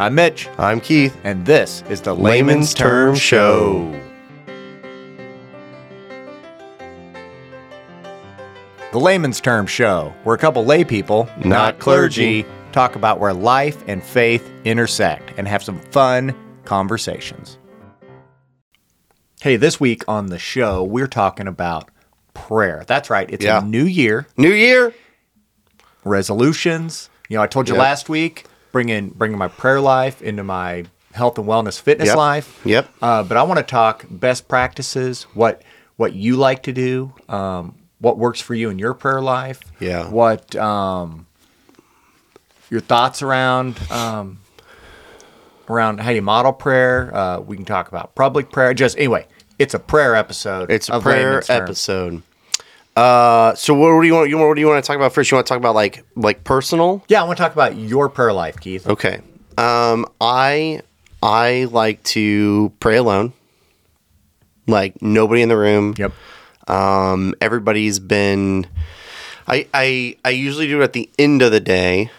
I'm Mitch, I'm Keith. and this is the Layman's Term Show. The Layman's Term Show, where a couple lay people, Not clergy. talk about where life and faith intersect and have some fun conversations. Hey, this week on the show, we're talking about prayer. That's right, it's Yeah. a new year, New Year. resolutions. You know, I told you Yep. last week, bringing bringing my prayer life into my health and wellness fitness Yep. life. Yep. Uh, but I want to talk best practices, what what you like to do, um, what works for you in your prayer life. Yeah. What um, your thoughts around um, around how you model prayer. Uh, we can talk about public prayer. Just anyway, it's a prayer episode. It's a prayer episode. Uh, so what, do you want? You what do you want to talk about first? You want to talk about like like personal? Yeah, I want to talk about your prayer life, Keith. Okay. Um, I I like to pray alone. Like nobody in the room. Yep. Um, everybody's been. I I I usually do it at the end of the day.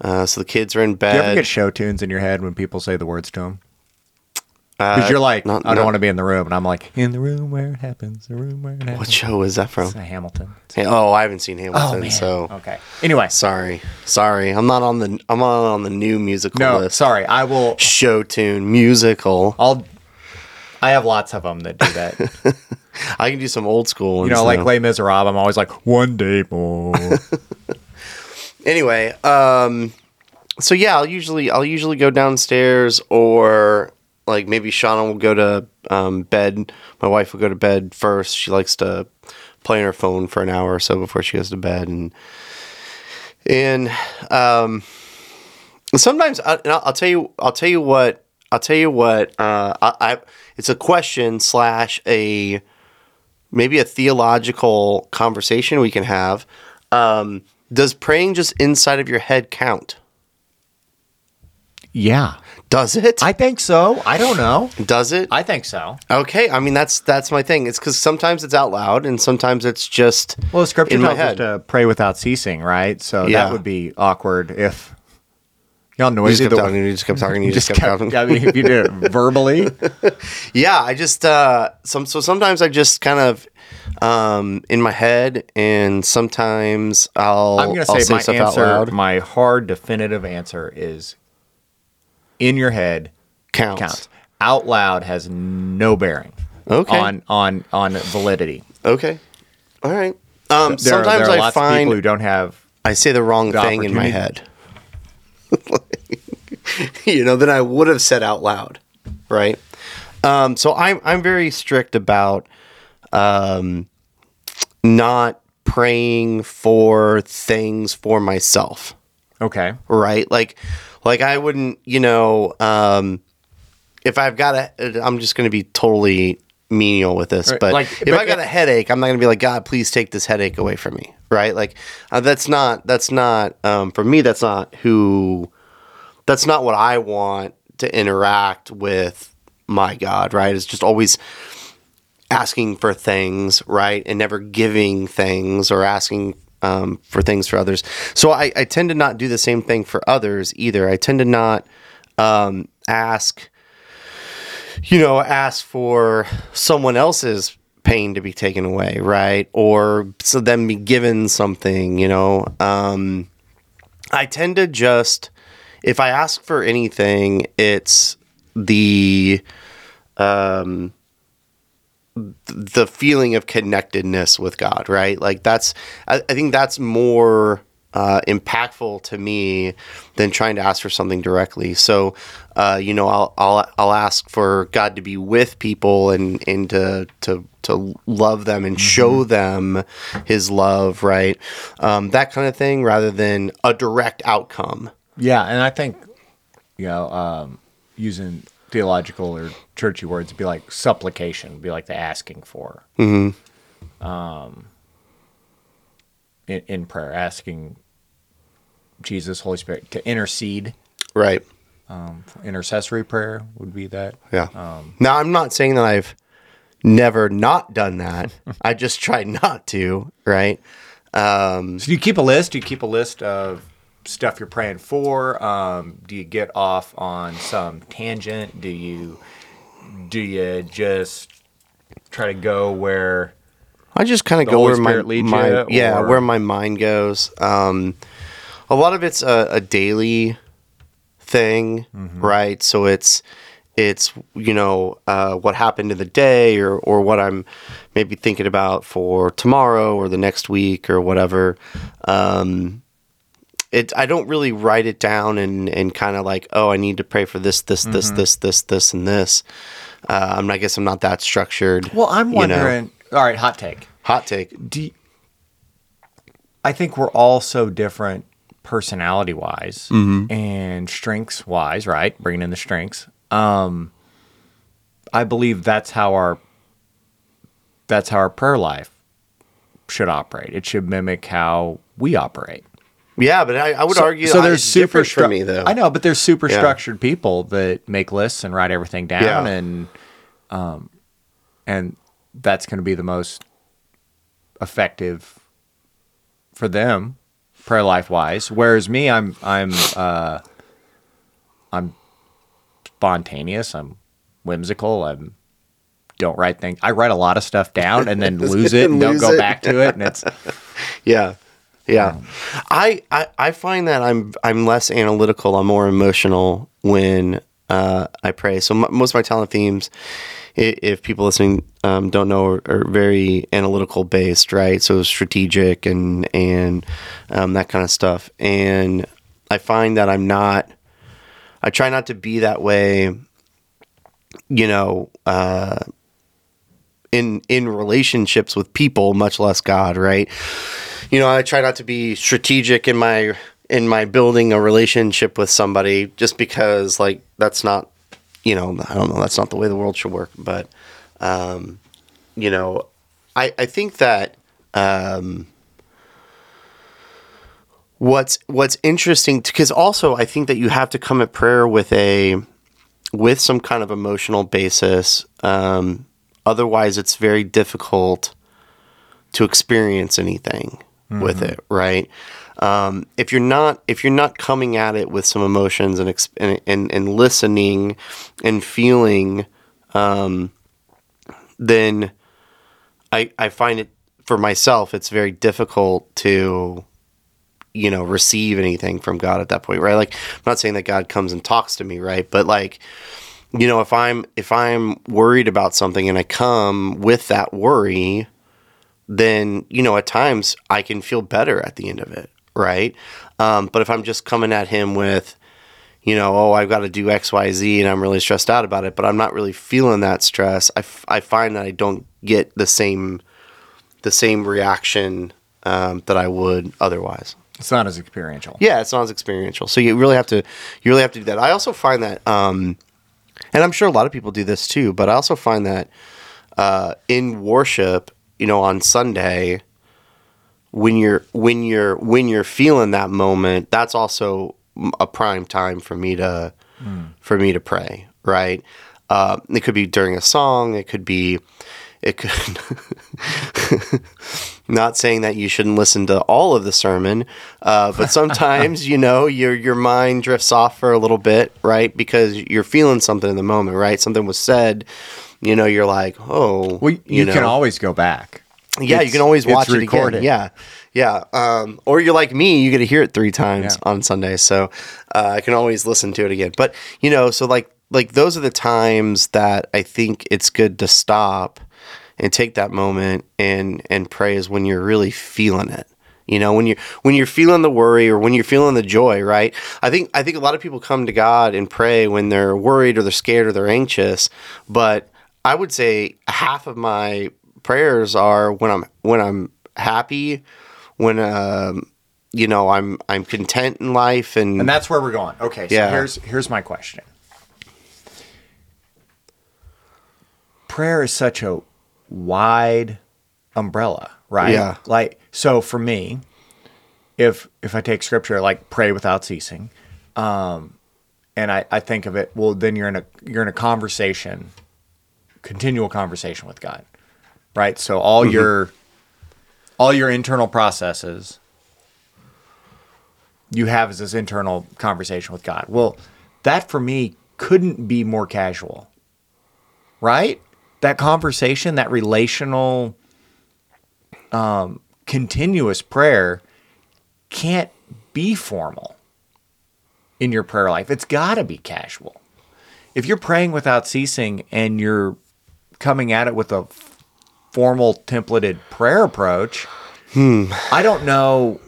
Uh, so the kids are in Do you ever get show tunes in your head when people say the words to them? Uh, Because you're like, not- I don't not- want to be in the room, and I'm like, in the room where it happens, the room where it happens. What show is that from? It's Hamilton. Hey, oh, I haven't seen Hamilton, Oh man. so okay. Anyway, sorry, sorry. I'm not on the I'm not on the new musical no, list. sorry. I will. Show tune musical. I'll. I have lots of them that do that. I can do some old school ones. You know, like though. Les Miserables. I'm always like, one day more. anyway, um, so yeah, I'll usually I'll usually go downstairs or like maybe Shauna will go to um, bed. My wife will go to bed first. She likes to play on her phone for an hour or so before she goes to bed, and and um, sometimes I, and I'll, I'll tell you I'll tell you what I'll tell you what uh, I, I it's a question slash a maybe a theological conversation we can have. Um, does praying just inside of your head count? yeah, Does it? I think so. I don't know. Does it? I think so. okay. I mean, that's that's my thing. It's because sometimes it's out loud and sometimes it's just Well, scripture in my tells us to pray without ceasing, right? So Yeah. that would be awkward if y'all You noisy. just kept talking. You just kept talking. You just, kept, talking. I mean, if you did it verbally, Yeah, I just uh, some so sometimes I just kind of um in my head, and sometimes I'll I'm going to I'll say my answer, loud. my hard definitive answer is in your head Counts. counts. Out loud has no bearing Okay. on on on validity. Okay. All right. Um, There, sometimes there are I lots of find people who don't have I say the wrong The thing in my head. you know, then I would have said out loud, right? Um, so I'm I'm very strict about um, not praying for things for myself, okay. right? Like, like I wouldn't, you know, um, if I've got a, I'm just going to be totally menial with this, Right, but like, if but- I got a headache, I'm not going to be like, God, please take this headache away from me, right? Like, uh, that's not, that's not, um, for me, that's not who, that's not what I want to interact with my God, right? It's just always asking for things, right? And never giving things or asking um, for things for others. So I, I tend to not do the same thing for others either. I tend to not um, ask, you know, ask for someone else's pain to be taken away, right? Or so them be given something, you know. Um, I tend to just, if I ask for anything, it's the um the feeling of connectedness with God, right? Like that's I, I think that's more uh, impactful to me than trying to ask for something directly. So, uh, you know, I'll, I'll I'll ask for God to be with people and and to to to love them and show them His love, right? Um, that kind of thing, rather than a direct outcome. Yeah, and I think you know, um, using theological or churchy words would be like supplication, would be like the asking for. Mm-hmm. Um, in, in prayer, asking Jesus, Holy Spirit to intercede. Right. Um, intercessory prayer would be that. Yeah. Um, now I'm not saying that I've never not done that. I just try not to. Right. Um, So do you keep a list? Do you keep a list of stuff you're praying for? Um, do you get off on some tangent? Do you do you just try to go where I just kind of go Holy where my, Spirit my you, yeah or- where my mind goes. Um, a lot of it's a, a daily thing, Mm-hmm. right? So it's it's you know uh, what happened in the day or or what I'm maybe thinking about for tomorrow or the next week or whatever. Um, it I don't really write it down and and kind of like oh I need to pray for this this this Mm-hmm. this this this and this. Uh, I'm I guess I'm not that structured. Well, I'm you know. wondering. All right, hot take. Hot take. Do you- I think we're all so different personality wise and strengths wise, right? Bringing in the strengths. Um, I believe that's how our that's how our prayer life should operate. It should mimic how we operate. Yeah, but I, I would argue so I- there's super different for me though. I know, but there's super Yeah. structured people that make lists and write everything down, Yeah. and um, and that's going to be the most effective for them, prayer life wise. Whereas me, I'm I'm uh, I'm spontaneous. I'm whimsical. I'm don't write things. I write a lot of stuff down and then lose it and don't go it. back to it, and it's Yeah. Yeah. I, I I find that I'm I'm less analytical, I'm more emotional when uh, I pray. So m- most of my talent themes if people listening um, don't know are, are very analytical based, right? So strategic and and um, that kind of stuff. And I find that I'm not I try not to be that way you know, uh, in in relationships with people, much less God, right? You know, I try not to be strategic in my in my building a relationship with somebody just because like that's not you know, I don't know, that's not the way the world should work. But um, you know, I I think that um what's what's interesting because also I think that you have to come at prayer with a with some kind of emotional basis. Um, otherwise, it's very difficult to experience anything with it, right? Um, if you're not if you're not coming at it with some emotions and ex- and, and, and listening and feeling, um, then I I find it for myself it's very difficult to you know receive anything from God at that point, right? Like I'm not saying that God comes and talks to me, right? But like you know if I'm if I'm worried about something and I come with that worry, then you know at times I can feel better at the end of it, right? Um, but if I'm just coming at him with you know, oh, I've got to do X, Y, Z, and I'm really stressed out about it, but I'm not really feeling that stress. I, f- I find that I don't get the same the same reaction um, that I would otherwise. it's not as experiential. Yeah, it's not as experiential. So you really have to you really have to do that. I also find that um and I'm sure a lot of people do this too, but I also find that uh in worship, you know, on Sunday when you're when you're when you're feeling that moment, that's also a prime time for me to for me to pray, right? Uh, it could be during a song, it could be it could not saying that you shouldn't listen to all of the sermon, uh, but sometimes you know your your mind drifts off for a little bit, right? Because you're feeling something in the moment, right? Something was said, you know, you're like, oh, Well, you, know. can always go back. Yeah, you can always it's watch it recorded. again. Yeah, yeah. Um, or you're like me, you get to hear it three times Yeah. on Sunday, so uh, I can always listen to it again. But you know, so like like those are the times that I think it's good to stop and take that moment and and pray is when you're really feeling it. You know, when you're when you're feeling the worry or when you're feeling the joy, right? I think I think a lot of people come to God and pray when they're worried or they're scared or they're anxious, but I would say half of my prayers are when I'm when I'm happy, when um, you know I'm I'm content in life, and, And that's where we're going. Okay, so Yeah. here's here's my question. Prayer is such a wide umbrella, right? Yeah. Like so for me, if if I take scripture like pray without ceasing, um, and I, I think of it, well then you're in a you're in a conversation, continual conversation with God. Right? So all your all your internal processes you have is this internal conversation with God. Well, that for me couldn't be more casual, right? That conversation, that relational, um, continuous prayer can't be formal in your prayer life. It's got to be casual. If you're praying without ceasing and you're coming at it with a formal templated prayer approach, I don't know.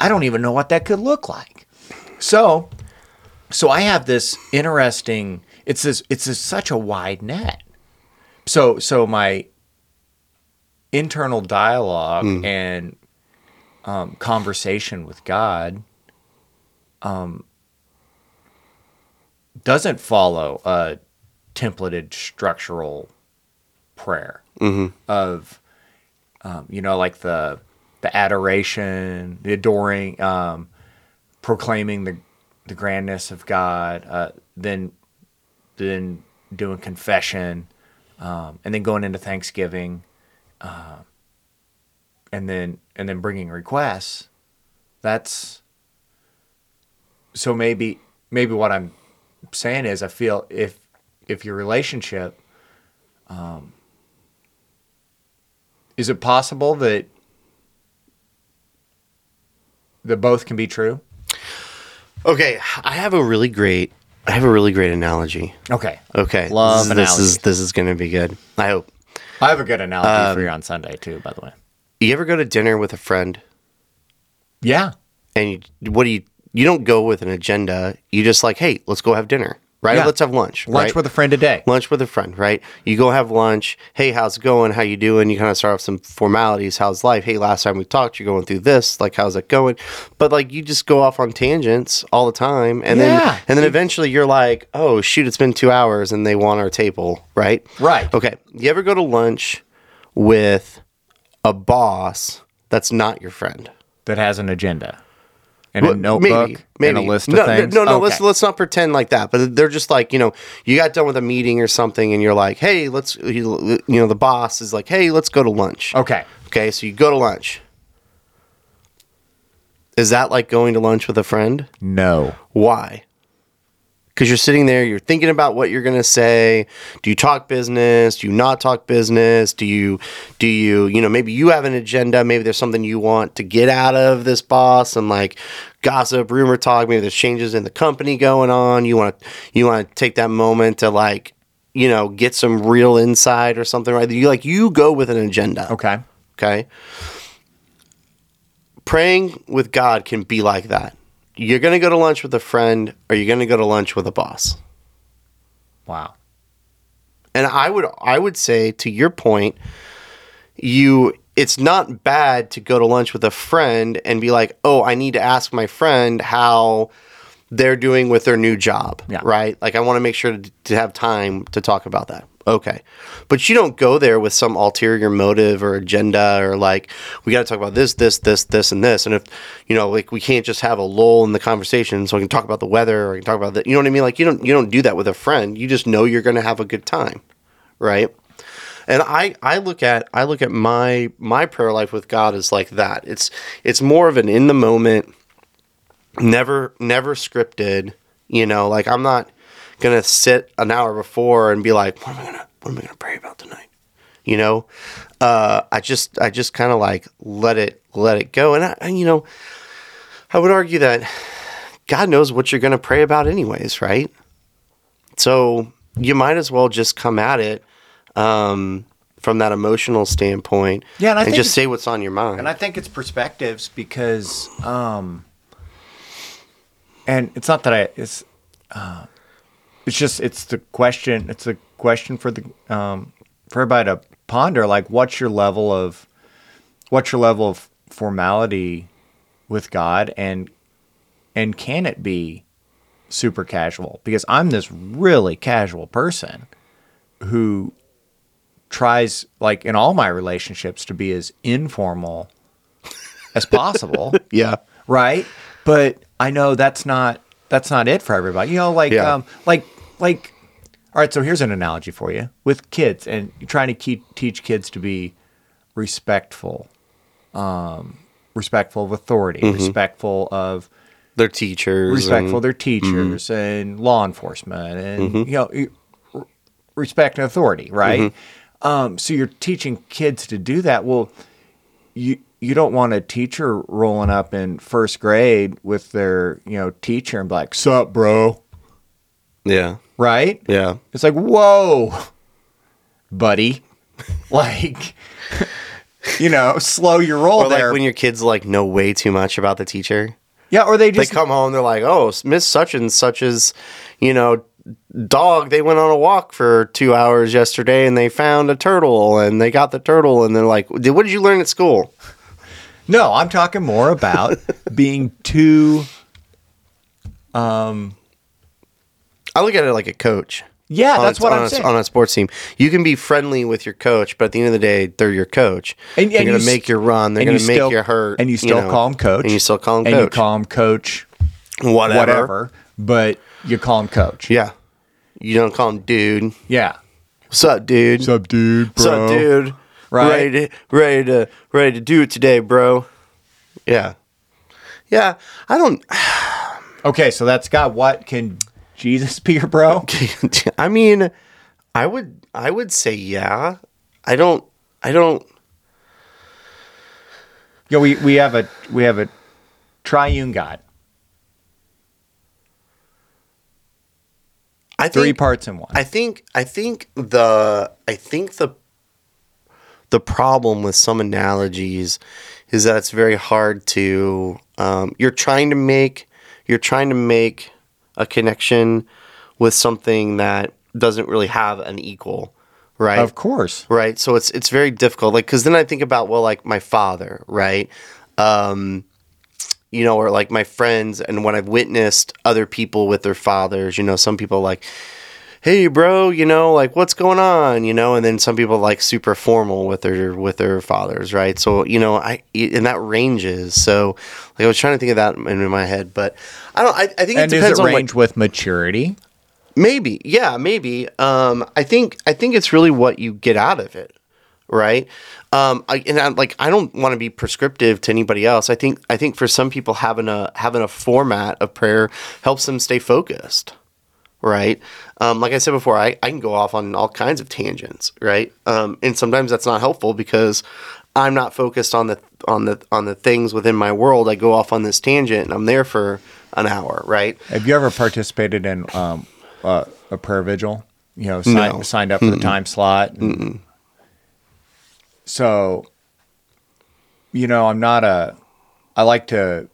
I don't even know what that could look like. So, so I have this interesting. It's this. It's this, such a wide net. So, so my internal dialogue and um, conversation with God um, doesn't follow a templated structural prayer of um, you know like the the adoration the adoring um, proclaiming the the grandness of God uh, then then doing confession um, and then going into Thanksgiving uh, and then and then bringing requests that's so maybe maybe what I'm saying is I feel if if your relationship um, is it possible that that both can be true? Okay, I have a really great I have a really great analogy. Okay. Okay. Love this, is- this is this is going to be good. I hope. I have a good analogy for um, you on Sunday too, by the way. You ever go to dinner with a friend Yeah. and you, what do you you don't go with an agenda. You just like, "Hey, let's go have dinner." Right? Yeah. Let's have lunch. Lunch right? with a friend today. lunch with a friend, right? You go have lunch. Hey, how's it going? How you doing? You kind of start off some formalities. How's life? Hey, last time we talked, you're going through this. Like, how's it going? But like, you just go off on tangents all the time, and Yeah. then and then eventually you're like, oh shoot, it's been two hours, and they want our table, right? Right. Okay. You ever go to lunch with a boss that's not your friend? That has an agenda. And a Well, notebook and a list of no, things. No, no, Okay. let's let's not pretend like that. But they're just like you know, you got done with a meeting or something, and you're like, hey, let's you know, the boss is like, hey, let's go to lunch. Okay. Okay, so you go to lunch. Is that like going to lunch with a friend? No. Why? Because you're sitting there, you're thinking about what you're gonna say. Do you talk business? Do you not talk business? Do you, do you, you know, maybe you have an agenda. Maybe there's something you want to get out of this boss, and like gossip, rumor talk. Maybe there's changes in the company going on. You want to, you want to take that moment to like, you know, get some real insight or something, right? You like you go with an agenda. Okay. Okay. Praying with God can be like that. You're going to go to lunch with a friend or you're going to go to lunch with a boss. Wow. And I would I would say to your point, you it's not bad to go to lunch with a friend and be like, "Oh, I need to ask my friend how they're doing with their new job." Yeah. Right? Like I want to make sure to, to have time to talk about that. Okay. But you don't go there with some ulterior motive or agenda or like we got to talk about this this this this and this and if you know like we can't just have a lull in the conversation so we can talk about the weather or we can talk about that. You know what I mean? Like you don't you don't do that with a friend. You just know you're going to have a good time. Right? and I, I look at I look at my my prayer life with God as like that. It's it's more of an in the moment, never never scripted. You know, like I'm not gonna sit an hour before and be like, what am I gonna what am I gonna pray about tonight? You know, uh, I just I just kind of like let it let it go, and I, and, you know, I would argue that God knows what you're gonna pray about anyways, right? So you might as well just come at it um, from that emotional standpoint, Yeah, and I think just say what's on your mind. And I think it's perspectives because, um, and it's not that I, it's, uh, it's just, it's the question, it's a question for the, um, for everybody to ponder, like, what's your level of, what's your level of formality with God? And, and can it be super casual? Because I'm this really casual person who tries like in all my relationships to be as informal as possible. Yeah, right? But i know that's not that's not it for everybody. You know like Yeah. um like like all right so here's an analogy for you with kids and you're trying to keep, teach kids to be respectful um respectful of authority, Mm-hmm. respectful of Their teachers. respectful of and- their teachers and law enforcement and Mm-hmm. you know respect and authority right um, so you're teaching kids to do that well you you don't want a teacher rolling up in first grade with their you know teacher and be like sup bro yeah. Right Yeah. it's like whoa buddy like you know slow your roll Or like there when your kids like know way too much about the teacher. yeah or they just They come home, they're like, "Oh, Miss such and such is, you know, dog. They went on a walk for two hours yesterday, and they found a turtle, and they got the turtle, and they're like, "Did- what did you learn at school?" No, I'm talking more about being too. Um, I look at it like a coach. Yeah, that's a- what I'm a, saying. On a sports team, you can be friendly with your coach, but at the end of the day, they're your coach. And- they're going to make your run. They're going you to make still- you hurt. and you still know, call him coach, And you still call him and coach. And you call him coach, whatever. whatever. But you call him coach. Yeah. You don't call him dude. Yeah. What's up, dude? What's up, dude? What's up, dude? Right. Ready to, ready to ready to do it today, bro. Yeah. Yeah. I don't Okay, so that's got what? Can Jesus be your bro? I mean, I would I would say yeah. I don't I don't Yeah, we, we have a we have a triune God, I three think parts in one. I think I think the I think the the problem with some analogies is that it's very hard to um, you're trying to make you're trying to make a connection with something that doesn't really have an equal, right? of course. right so it's it's very difficult like because then i think about well like my father right um you know or like my friends and when i've witnessed other people with their fathers you know some people like hey bro you know like what's going on you know and then some people like super formal with their with their fathers right so you know i and that ranges so like i was trying to think of that in my head but i don't i, I think And it does depends it on range with maturity? Maybe, yeah, maybe. Um, I think I think it's really what you get out of it, right? Um, I, and I, like I don't want to be prescriptive to anybody else. I think I think for some people having a having a format of prayer helps them stay focused, right? Um, like I said before, I, I can go off on all kinds of tangents, right? Um, and sometimes that's not helpful because I'm not focused on the on the on the things within my world. I go off on this tangent and I'm there for an hour, right? Have you ever participated in um, uh, a prayer vigil? You know, No. signed up for the time slot. and- So, you know, I'm not a. I like to.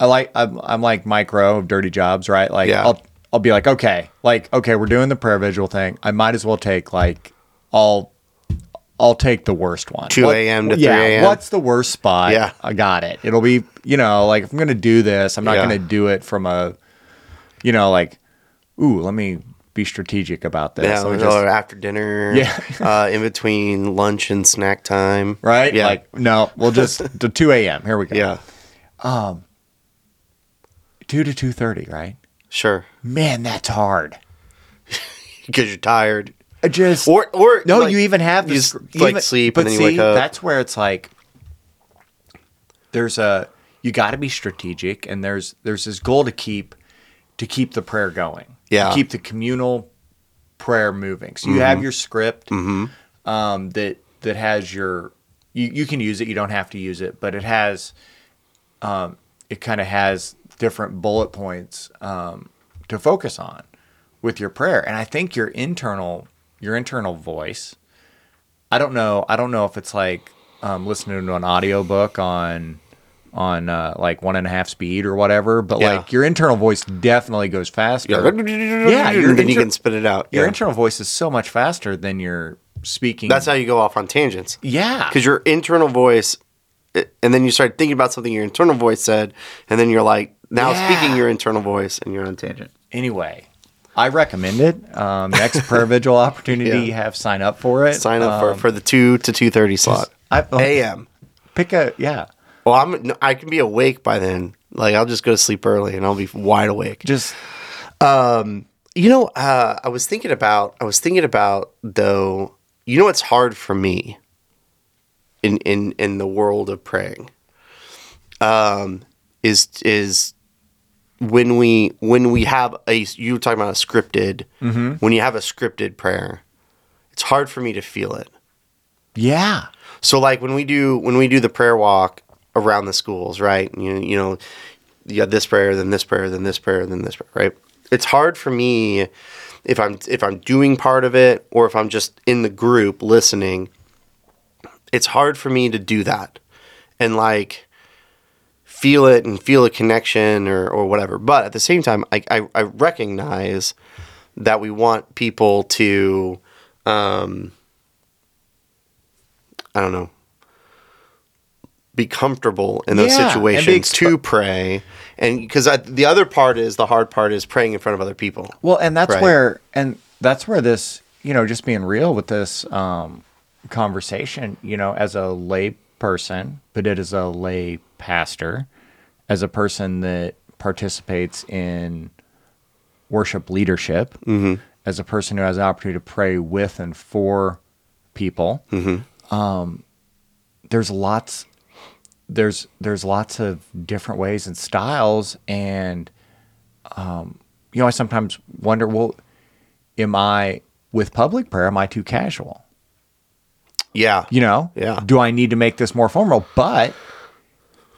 I like I'm, I'm like Mike Rowe of dirty jobs, right? Like Yeah. I'll I'll be like, okay, like okay, we're doing the prayer vigil thing. I might as well take like I'll I'll take the worst one. 2 a.m. to 3 yeah, a.m.? What's the worst spot? Yeah. I got it. It'll be you know like if I'm gonna do this, I'm not Yeah. gonna do it from a, you know like, ooh, let me be strategic about this. Yeah, or just- after dinner. Yeah. uh, in between lunch and snack time. right? Yeah. Like no, we'll just to 2 a.m. Here we go. yeah. Two to 2:30. Right? Sure. Man, that's hard. Because you're tired. I just Or or no, like, you even have you this just, like sleep and then you wake up. That's where it's like there's a you got to be strategic, and there's there's this goal to keep to keep the prayer going. to Yeah. keep the communal prayer moving. So you Mm-hmm. have your script um, that that has your you, you can use it. You don't have to use it, but it has um, it kind of has different bullet points um, to focus on with your prayer. And I think your internal your internal voice. I don't know. I don't know if it's like um, listening to an audiobook on on uh, like one and a half speed or whatever, but Yeah. like your internal voice definitely goes faster. yeah, your and then you can spit it out. Your Yeah. internal voice is so much faster than your speaking. That's how you go off on tangents. yeah. Because your internal voice, and then you start thinking about something your internal voice said, and then you're like now Yeah. speaking your internal voice, and you're on tangent. Anyway, I recommend it. Um, next prayer vigil opportunity Yeah. you have, sign up for it. Sign up Um, for for the two to two thirty slot. I, A.M. pick a yeah. Well, I'm no, I can be awake by then. Like I'll just go to sleep early, and I'll be wide awake. Just You know, uh, I was thinking about. I was thinking about though. You know, what's hard for me in in in the world of praying um is is when we when we have a you were talking about a scripted mm-hmm. when you have a scripted prayer it's hard for me to feel it Yeah. so like when we do when we do the prayer walk around the schools, right? You you know, you got this prayer, then this prayer, then this prayer, then this prayer, right? It's hard for me if I'm if I'm doing part of it or if I'm just in the group listening. It's hard for me to do that and like feel it and feel a connection or or whatever. But at the same time, I I, I recognize that we want people to um I don't know, be comfortable in those Yeah, situations expo- to pray. And because the other part is the hard part is praying in front of other people. Well, and that's Right. where, and that's where this, you know, just being real with this um, conversation, you know, as a lay person, but it is a lay pastor, as a person that participates in worship leadership, as a person who has the opportunity to pray with and for people, um, there's lots there's there's lots of different ways and styles and um, you know i sometimes wonder well am i with public prayer am i too casual Yeah. you know Yeah. do i need to make this more formal but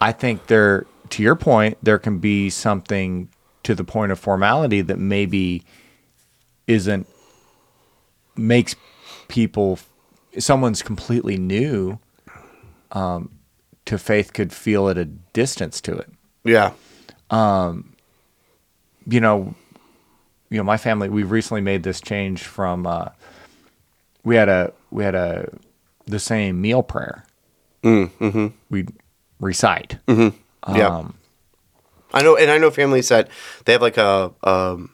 i think there to your point there can be something to the point of formality that maybe isn't makes people someone's completely new um, to faith could feel at a distance to it Yeah. Um, you know, you know, my family, we've recently made this change from, uh, we had a, we had a, the same meal prayer. Mm, mm-hmm. We recite. yeah. Um, I know, and I know families that they have like a, um,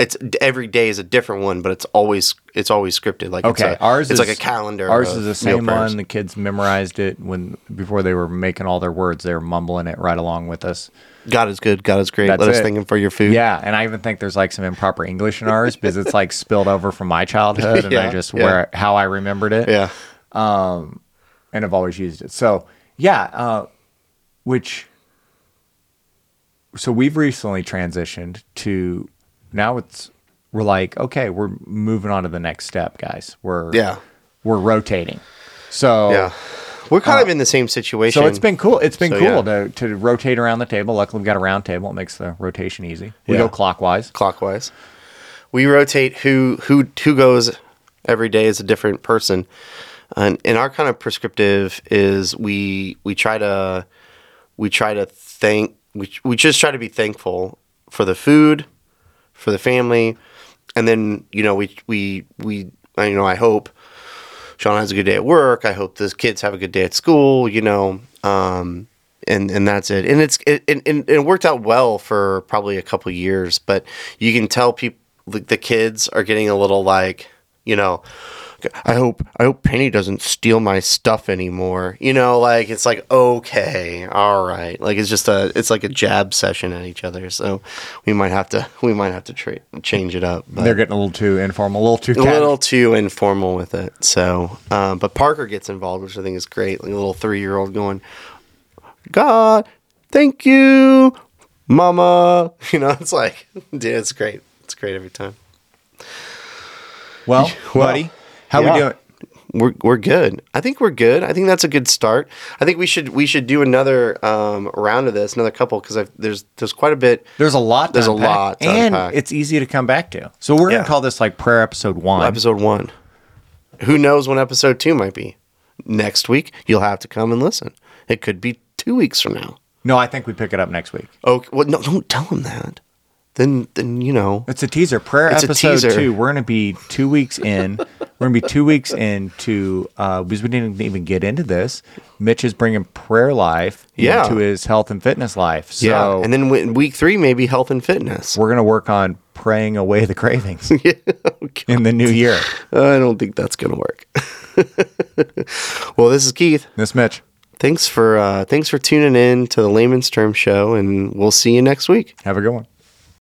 it's every day is a different one, but it's always it's always scripted. Like Okay, it's, a, ours it's is like a calendar. Ours is the same one. The kids memorized it when before they were making all their words. They were mumbling it right along with us. God is good. God is great. That's Let us thank Him for your food. Yeah, and I even think there's like some improper English in ours because it's like spilled over from my childhood, and I just yeah. where how I remembered it. Yeah. and I've always used it. So yeah, uh, which so we've recently transitioned to now it's we're like okay we're moving on to the next step, guys. We're Yeah. we're rotating. So Yeah. We're kind of in the same situation. Uh, so it's been cool. It's been So, cool yeah. to to rotate around the table. Luckily, we've got a round table. It makes the rotation easy. We Yeah. go clockwise. clockwise. We rotate who who who goes every day is a different person, and and our kind of prescriptive is we we try to we try to thank we we just try to be thankful for the food, for the family, and then you know we we we you know I hope Sean has a good day at work. I hope the kids have a good day at school. You know, um, and and that's it. And it's it, and, and it worked out well for probably a couple years. But you can tell people the, the kids are getting a little like you know. I hope I hope Penny doesn't steal my stuff anymore. You know, like it's like okay, all right. Like it's just a it's like a jab session at each other. So we might have to we might have to tra- change it up. They're getting a little too informal, a little too a little too informal with it. So, um, but Parker gets involved, which I think is great. Like a little three year old going, God, thank you, Mama. You know, it's like, dude, it's great. It's great every time. Well, Well, buddy, how yeah. we doing? We're, we're good. I think we're good. I think that's a good start. I think we should we should do another um, round of this, another couple, because there's there's quite a bit. There's a lot. To There's a lot and unpack. it's easy to come back to. So we're Yeah. gonna call this like prayer episode one. Episode one. Who knows when episode two might be? Next week, you'll have to come and listen. It could be two weeks from now. No, I think we pick it up next week. Okay, well, no, don't tell him that. Then, then you know. It's a teaser. Prayer It's a episode teaser. two. We're gonna be two weeks in. we're gonna be two weeks into uh, because we didn't even get into this. Mitch is bringing prayer life Yeah. into his health and fitness life. So yeah, and then week three maybe health and fitness. we're gonna work on praying away the cravings Okay. in the new year. I don't think that's gonna work. well, this is Keith. This is Mitch. Thanks for uh, thanks for tuning in to the Layman's Term Show, and we'll see you next week. Have a good one.